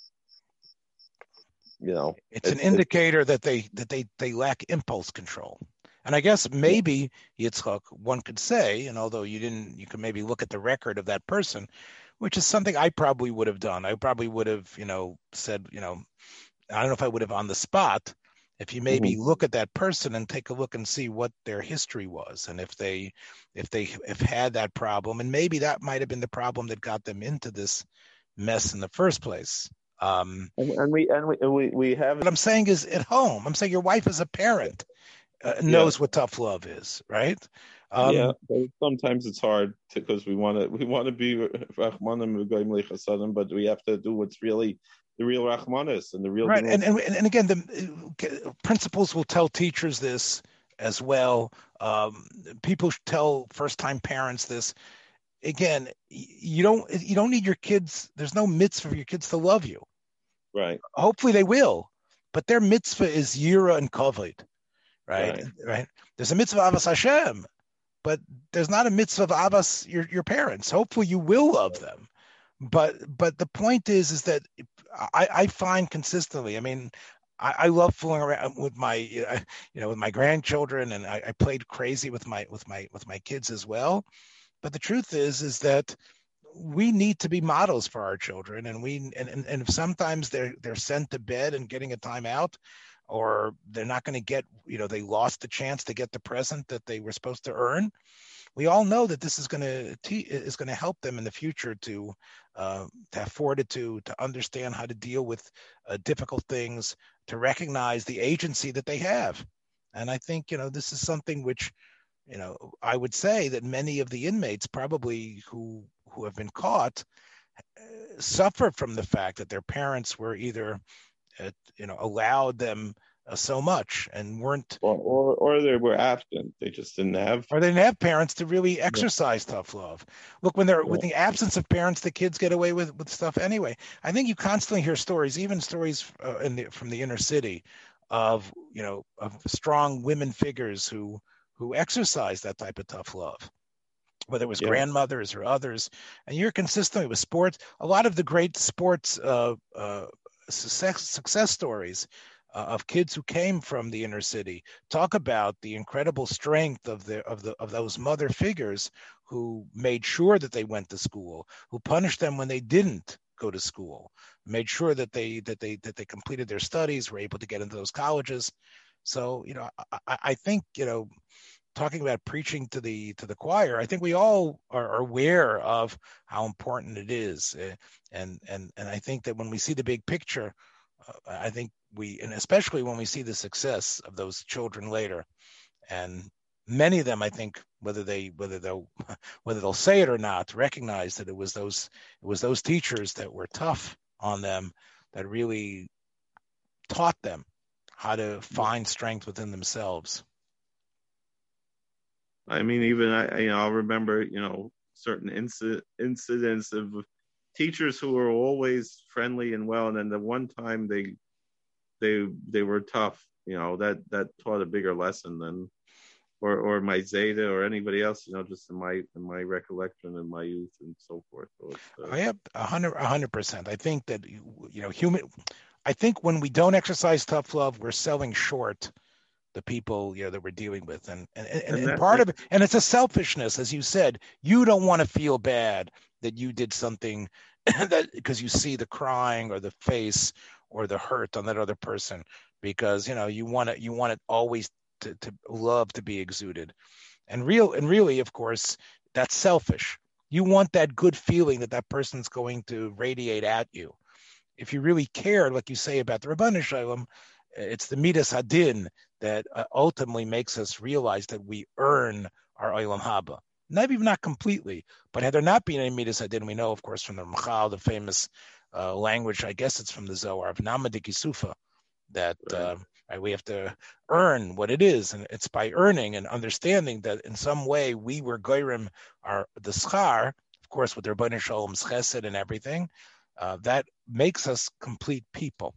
you know it's, it's an indicator it's, that they that they they lack impulse control. And i guess maybe yitzchak one could say and although you didn't you could maybe look at the record of that person which is something i probably would have done. I probably would have you know said you know i don't know if i would have on the spot if you maybe mm-hmm. look at that person and take a look and see what their history was and if they if they have had that problem. And maybe that might have been the problem that got them into this mess in the first place um, and, and, we and we we we have. What I'm saying is, at home, I'm saying your wife is a parent, uh, knows yeah. what tough love is, right? Um, yeah, sometimes it's hard because we want to we want to be Rahmanim but we have to do what's really the real Rahmanis and the real right. And, and and again, the uh, principals will tell teachers this as well. Um, people tell first time parents this. Again, you don't you don't need your kids. There's no mitzvah for your kids to love you. Right. Hopefully they will, but their mitzvah is yira and kavod, right? right? Right. There's a mitzvah of Hashem, but there's not a mitzvah of avas your your parents. Hopefully you will love them, but but the point is is that I, I find consistently. I mean, I, I, love fooling around with my you know with my grandchildren, and I, I played crazy with my with my with my kids as well. But the truth is is that we need to be models for our children and we and, and, and if sometimes they're they're sent to bed and getting a timeout or they're not going to get you know they lost the chance to get the present that they were supposed to earn we all know that this is going to te- is going to help them in the future to uh, to have fortitude to understand how to deal with uh, difficult things to recognize the agency that they have. And i think you know this is something which you know i would say that many of the inmates probably who who have been caught uh, suffer from the fact that their parents were either, uh, you know, allowed them uh, so much and weren't, or, or, or they were absent. They just didn't have, or they didn't have parents to really exercise yeah. tough love. Look, when they're yeah. with the absence of parents, the kids get away with with stuff anyway. I think you constantly hear stories, even stories uh, in the, from the inner city, of you know of strong women figures who who exercise that type of tough love whether it was yeah. grandmothers or others, and you're consistently with sports. A lot of the great sports uh, uh, success, success stories uh, of kids who came from the inner city talk about the incredible strength of the of the of those mother figures who made sure that they went to school, who punished them when they didn't go to school, made sure that they that they that they completed their studies, were able to get into those colleges. So you know, I, I think you know talking about preaching to the to the choir i think we all are aware of how important it is eh, and and and i think that when we see the big picture uh, I think we, and especially when we see the success of those children later, and many of them, I think, whether they whether they'll [laughs] whether they'll say it or not, recognize that it was those it was those teachers that were tough on them that really taught them how to find strength within themselves. I mean, even I, you know, I'll remember, you know, certain inci- incidents of teachers who were always friendly and well, and then the one time they, they, they were tough. You know, that that taught a bigger lesson than, or or my Zeta or anybody else. You know, just in my in my recollection in my youth and so forth. So uh, I have a hundred a hundred percent. I think that you know human. I think when we don't exercise tough love, we're selling short the people you know that we're dealing with. And and, and, and, and part of it and it's a selfishness as you said you don't want to feel bad that you did something [laughs] that because you see the crying or the face or the hurt on that other person because you know you want it you want it always to, to love to be exuded. And real and really of course that's selfish. You want that good feeling that that person's going to radiate at you. If you really care like you say about the Rabban Shalom, it's the Midas Hadin that uh, ultimately makes us realize that we earn our Olam Haba. Maybe not completely, but had there not been any Midas Hadin, we know, of course, from the Machal, the famous uh, language, I guess it's from the Zohar, of Nahama D'Kisufa, that right. uh, we have to earn what it is. And it's by earning and understanding that in some way we were Goyrim, our, the Schar, of course, with their Bani Shalom's Chesed and everything, uh, that makes us complete people.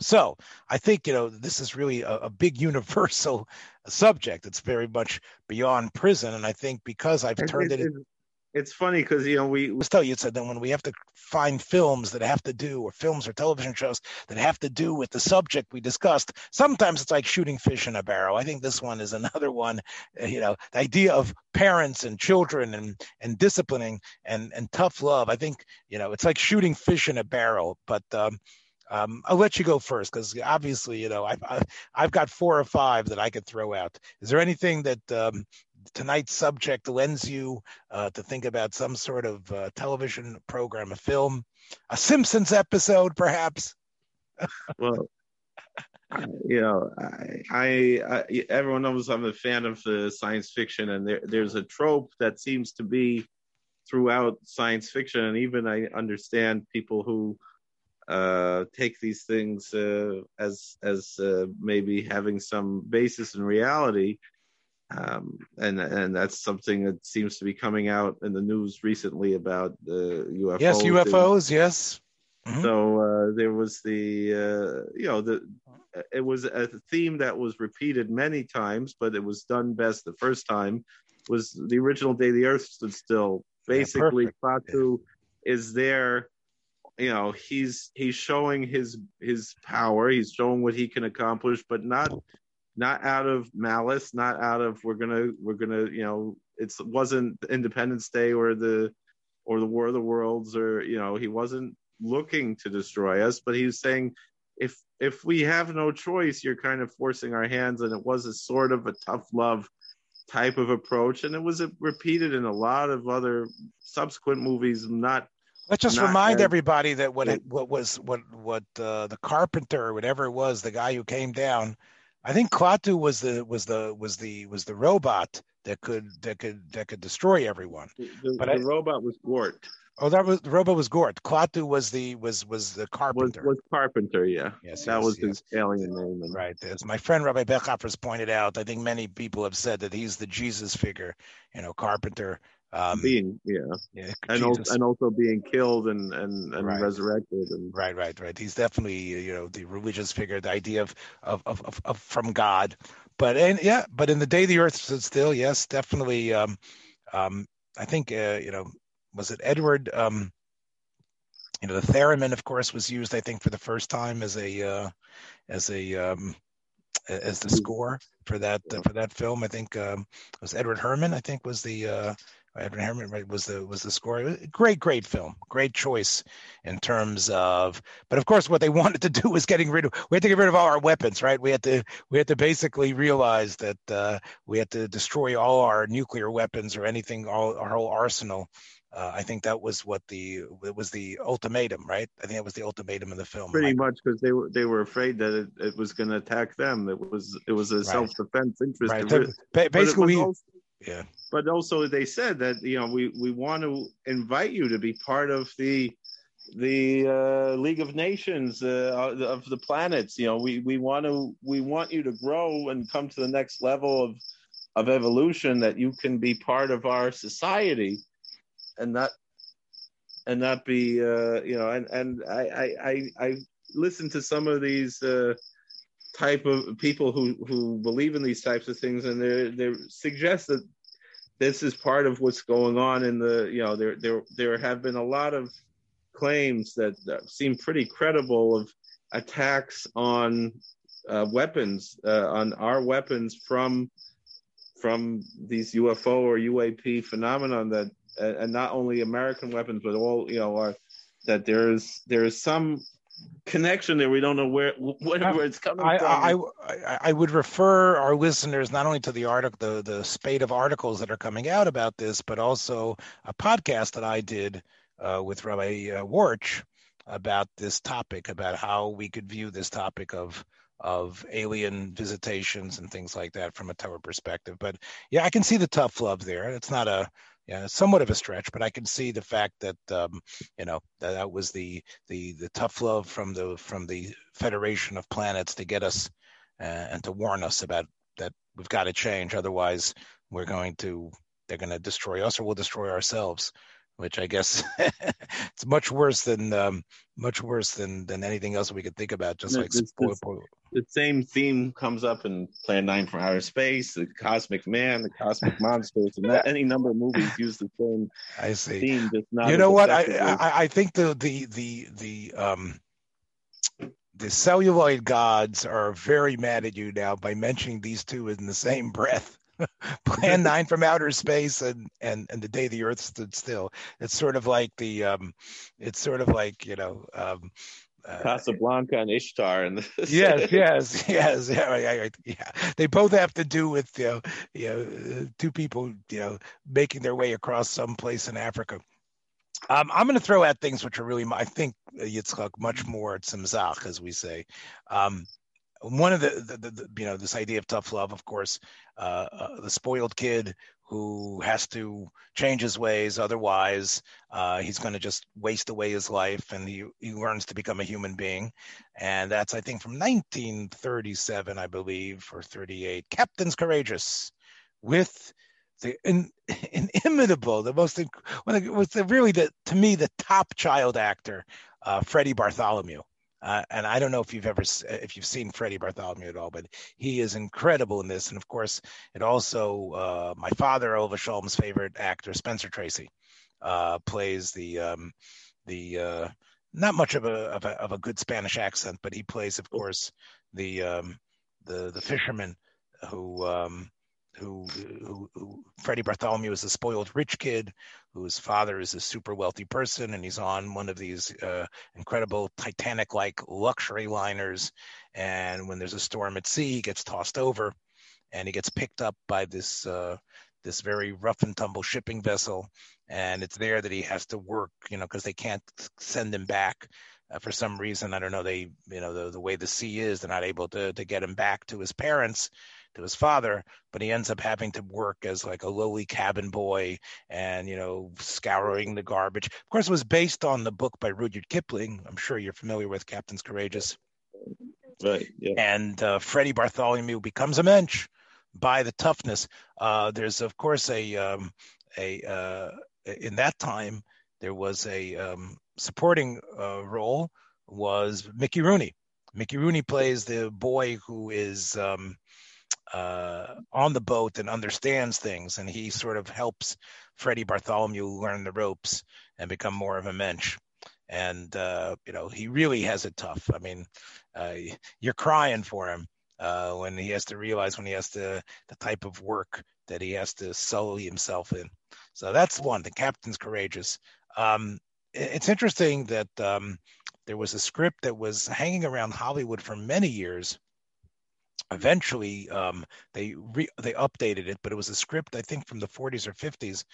So I think you know this is really a, a, big [laughs] universal subject. It's very much beyond prison, and I think because I've turned it. it, it it's funny because you know we let's tell you said that when we have to find films that have to do or films or television shows that have to do with the subject we discussed sometimes it's like shooting fish in a barrel i think this one is [laughs] another one uh, you know the idea of parents and children and and disciplining and and tough love i think you know it's like shooting fish in a barrel but um um, I'll let you go first because obviously, you know, I've, I've got four or five that I could throw out. Is there anything that um, tonight's subject lends you uh, to think about some sort of uh, television program, a film, a Simpsons episode, perhaps? well, you know, I, I, I, everyone knows I'm a fan of science fiction, and there, there's a trope that seems to be throughout science fiction, and even I understand people who uh, take these things uh, as as uh, maybe having some basis in reality, um, and and that's something that seems to be coming out in the news recently about the UFOs. Yes, UFOs. yes. Mm-hmm. So uh, there was the uh, you know the it was a theme that was repeated many times, but it was done best the first time. Was the original day the Earth stood still? Basically, yeah, Klaatu yeah. is there you know he's he's showing his his power. He's showing what he can accomplish but not not out of malice not out of we're gonna we're gonna you know it wasn't independence day or the or the war of the worlds or you know he wasn't looking to destroy us but he was saying if if we have no choice you're kind of forcing our hands and it was a sort of a tough love type of approach and it was repeated in a lot of other subsequent movies not Let's just remind everybody that what it, what was what what uh, the carpenter or whatever it was, the guy who came down. I think Klaatu was the was the was the was the robot that could that could that could destroy everyone. The, but the I, robot was Gort. Oh, that was the robot was Gort. Klaatu was the was was the carpenter. Was, was carpenter, yeah. Yes, that yes, was yes. his alien name. And... Right. As my friend Rabbi Bechhofer pointed out, I think many people have said that he's the Jesus figure. You know, carpenter um, being yeah, yeah and also, and also being killed and and, and right. resurrected and right right right he's definitely you know the religious figure the idea of of of, of, of from god but and yeah but in the day the earth stood still yes definitely um um i think uh, you know was it edward um you know the theremin of course was used i think for the first time as a uh as a um as the score for that uh, for that film. I think um, it was Edward Herrmann. I think was the uh, Herrmann right, was the was the score. Great, great film. Great choice in terms of. But of course, what they [laughs] wanted to do was getting rid of. We had to get rid of all our weapons, right? We had to we had to basically realize that uh, we had to destroy all our nuclear weapons or anything, all our whole arsenal. Uh, I think that was what the it was the ultimatum, right? I think that was the ultimatum of the film. Pretty much because they were they were afraid that it, it was going to attack them. It was it was a right. self defense interest. Right. basically, we, also, yeah. But also, they said that you know we we want to invite you to be part of the the uh, League of Nations uh, of the planets. You know, we we want to we want you to grow and come to the next level of of evolution. That you can be part of our society and not and not be uh, you know and and I I I listen to some of these uh, type of people who who believe in these types of things and they they suggest that this is part of what's going on in the you know there there there have been a lot of claims that, that seem pretty credible of attacks on uh, weapons uh, on our weapons from from these UFO or UAP phenomenon that and not only American weapons, but all you know are that there's there's some connection there. We don't know where where it's coming I, from. I, I, I would refer our listeners not only to the article, the the spate of articles that are coming out about this, but also a podcast that I did uh, with Rabbi uh, Warch about this topic, about how we could view this topic of of alien visitations and things like that from a Torah perspective. But yeah, I can see the tough love there. It's not a yeah, somewhat of a stretch, but I can see the fact that um, you know that, that was the the the tough love from the from the Federation of Planets to get us uh, and to warn us about that we've got to change, otherwise we're going to they're going to destroy us or we'll destroy ourselves which I guess [laughs] it's much worse than um, much worse than than anything else we could think about. Just like spoil, the same theme comes up in Plan Nine from Outer Space, the Cosmic Man, the Cosmic [laughs] Monsters, and that, any number of movies use the same. I see. Theme, you know what? I, I, I think the the the the um the celluloid gods are very mad at you now by mentioning these two in the same breath. [laughs] Plan Nine from Outer Space and and and the Day the Earth Stood Still. It's sort of like the um, it's sort of like you know. Um, uh, Casablanca and Ishtar, and [laughs] yes, yes, yes, yeah, yeah. They both have to do with you know, you know, two people, you know, making their way across some place in Africa. Um, I'm going to throw out things which are really, I think, Yitzchak, much more tzimzach, as we say. Um, one of the, the, the, the, you know this idea of tough love of course uh, uh, the spoiled kid who has to change his ways otherwise uh, he's going to just waste away his life and he, he learns to become a human being. And that's i think from 1937 i believe or 38 captains courageous with the in, [laughs] inimitable the most was the, really the to me the top child actor uh, freddie bartholomew uh, and I don't know if you've ever if you've seen Freddie Bartholomew at all, but he is incredible in this. And of course, it also uh, my father, Ova Shalom's favorite actor, Spencer Tracy, uh, plays the um, the uh, not much of a, of a, of a good Spanish accent, but he plays, of course, the um, the the fisherman who um, who, who, who Freddie Bartholomew is a spoiled rich kid whose father is a super wealthy person, and he's on one of these uh, incredible Titanic-like luxury liners. And when there's a storm at sea, he gets tossed over, and he gets picked up by this uh, this very rough and tumble shipping vessel. And it's there that he has to work, you know, because they can't send him back. Uh, for some reason, I don't know. They, you know, the, the way the sea is, they're not able to to get him back to his parents to his father, but he ends up having to work as like a lowly cabin boy and, you know, scouring the garbage. Of course, it was based on the book by Rudyard Kipling. I'm sure you're familiar with Captains Courageous. Right. Yeah. And uh, Freddie Bartholomew becomes a mensch by the toughness. Uh, there's, of course, a, um, a uh, in that time, there was a um, supporting uh, role was Mickey Rooney. Mickey Rooney plays the boy who is um, uh, on the boat and understands things, and he sort of helps Freddie Bartholomew learn the ropes and become more of a mensch. And uh, you know, he really has it tough. I mean, uh, you're crying for him uh, when he has to realize when he has to the type of work that he has to sully himself in. So that's one. The captain's courageous. Um, it's interesting that um, there was a script that was hanging around Hollywood for many years eventually um, they re- they updated it, but it was a script I think from the 40s or 50s.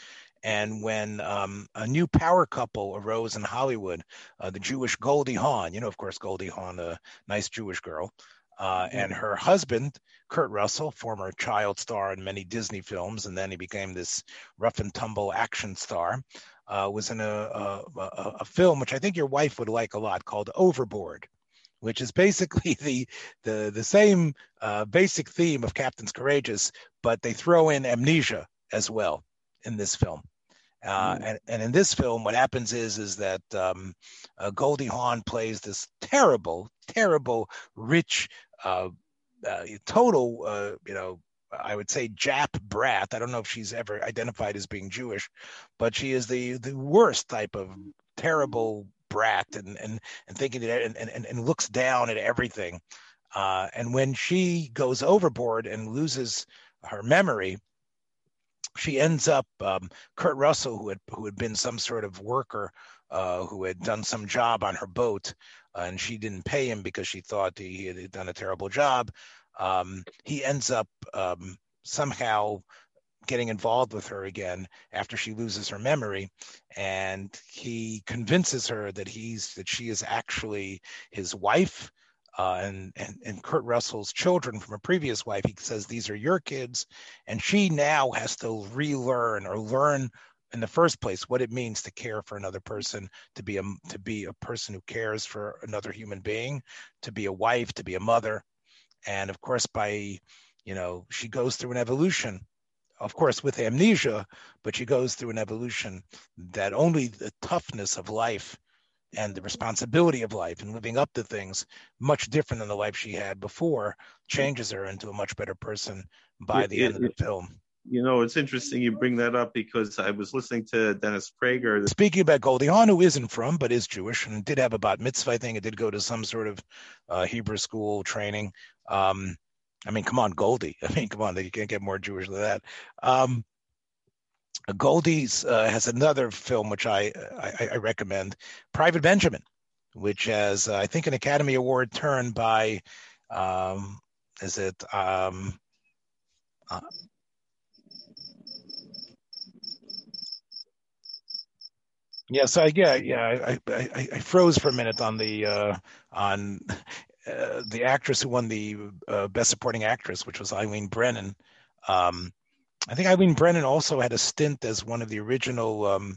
And when um, a new power couple arose in Hollywood, uh, the Jewish Goldie Hawn, you know, of course, Goldie Hawn, a nice Jewish girl, uh, and her husband, Kurt Russell, former child star in many Disney films, and then he became this rough and tumble action star, uh, was in a, a, a, film which I think your wife would like a lot called Overboard which is basically [laughs] the the the same uh, basic theme of Captain's Courageous, but they throw in amnesia as well in this film. Uh, mm. and, and in this film, what happens is is that um, uh, Goldie Hawn plays this terrible, terrible, rich, uh, uh total, uh, you know, I would say Jap brat. I don't know if she's ever identified as being Jewish, but she is the the worst type of terrible brat and and and thinking that and, and, and looks down at everything. Uh, and when she goes overboard and loses her memory, she ends up um, Kurt Russell, who had who had been some sort of worker uh, who had done some job on her boat, uh, and she didn't pay him because she thought he had done a terrible job. Um, he ends up um, somehow getting involved with her again after she loses her memory and he convinces her that he's that she is actually his wife uh, and, and and Kurt Russell's children from a previous wife. He says these are your kids, and she now has to relearn or learn in the first place what it means to care for another person, to be a to be a person who cares for another human being, to be a wife, to be a mother, and of course by you know she goes through an evolution of course, with amnesia, but she goes through an evolution that only the toughness of life and the responsibility of life and living up to things much different than the life she had before changes her into a much better person by the it, end of the film. You know, it's interesting you bring that up because I was listening to Dennis Prager. Speaking about Goldie Hawn, who isn't from but is Jewish and did have a bat mitzvah, I think it did go to some sort of uh, Hebrew school training. Um, I mean, come on, Goldie. [laughs] I mean, come on, you can't get more Jewish than that. Um, Goldie's uh, has another film which I, I, I recommend, Private Benjamin, which has uh, I think an Academy Award turn by, um, is it? Um, uh, yeah, so I, yeah, yeah, I, I, I, froze for a minute on the uh, on uh, the actress who won the uh, Best Supporting Actress, which was Eileen Brennan. Um, I think Eileen Brennan also had a stint as one of the original. Um,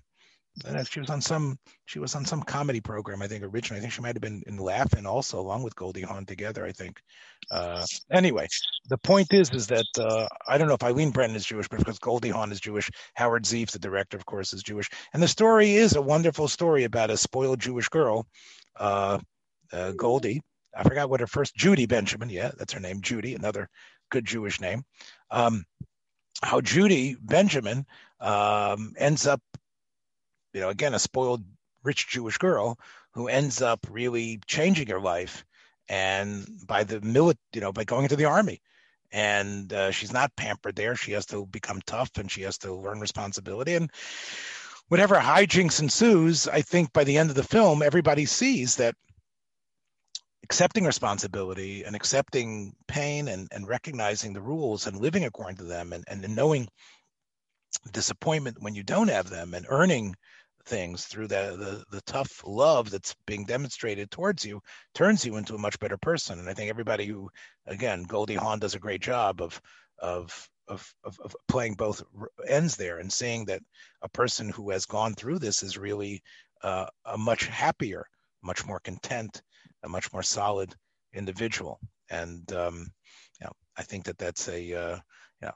she was on some. She was on some comedy program. I think originally. I think she might have been in Laugh-In also, along with Goldie Hawn together. I think. Uh, anyway, the point is, is that uh, I don't know if Eileen Brennan is Jewish, but because Goldie Hawn is Jewish, Howard Zieff, the director, of course, is Jewish, and the story is a wonderful story about a spoiled Jewish girl, uh, uh Goldie, I forgot what her first Judy Benjamin. Yeah, that's her name, Judy, another good Jewish name. Um, how Judy Benjamin um, ends up, you know, again a spoiled rich Jewish girl who ends up really changing her life, and by the milit, you know, by going into the army, and uh, she's not pampered there. She has to become tough, and she has to learn responsibility, and whatever hijinks ensues, I think by the end of the film, everybody sees that accepting responsibility and accepting pain and, and recognizing the rules and living according to them and, and knowing disappointment when you don't have them and earning things through the, the, the tough love that's being demonstrated towards you turns you into a much better person. And i think everybody who again goldie hawn does a great job of of of, of, of playing both ends there and seeing that a person who has gone through this is really uh, a much happier much more content a much more solid individual. And um, you know, I think that that's a uh, you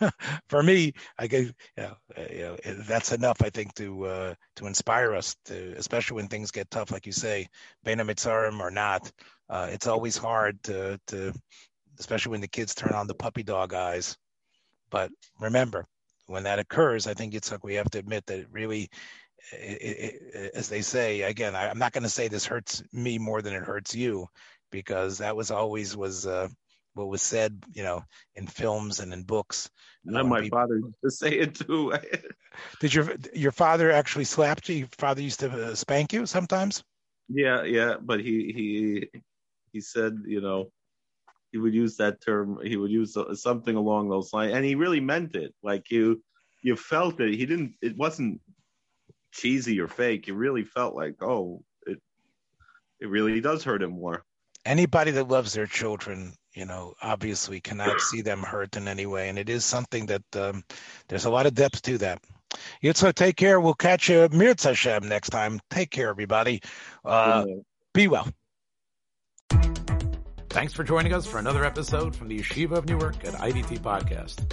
know, [laughs] for me, I get you know, uh, you know, that's enough. I think to uh, to inspire us to, especially when things get tough, like you say, Bein HaMetzarim or not. Uh, it's always hard to to, especially when the kids turn on the puppy dog eyes. But remember, when that occurs, I think it's like we have to admit that it really it, it, as they say again I, am not going to say this hurts me more than it hurts you because that was always was uh, what was said you know in films and in books and my people, father used to say it too [laughs] did your your father actually slap you your father used to uh, spank you sometimes yeah yeah but he he he said you know he would use that term. He would use something along those lines, and he really meant it. Like you, you felt it. He didn't. It wasn't cheesy or fake. You really felt like, oh, it, it really does hurt him more. Anybody that loves their children, you know, obviously cannot see them hurt in any way, and it is something that um, there's a lot of depth to that. Yitzhak, take care. We'll catch you Mirz Hashem next time. Take care, everybody. Uh, be well. Thanks for joining us for another episode from the Yeshiva of Newark at IDT Podcast.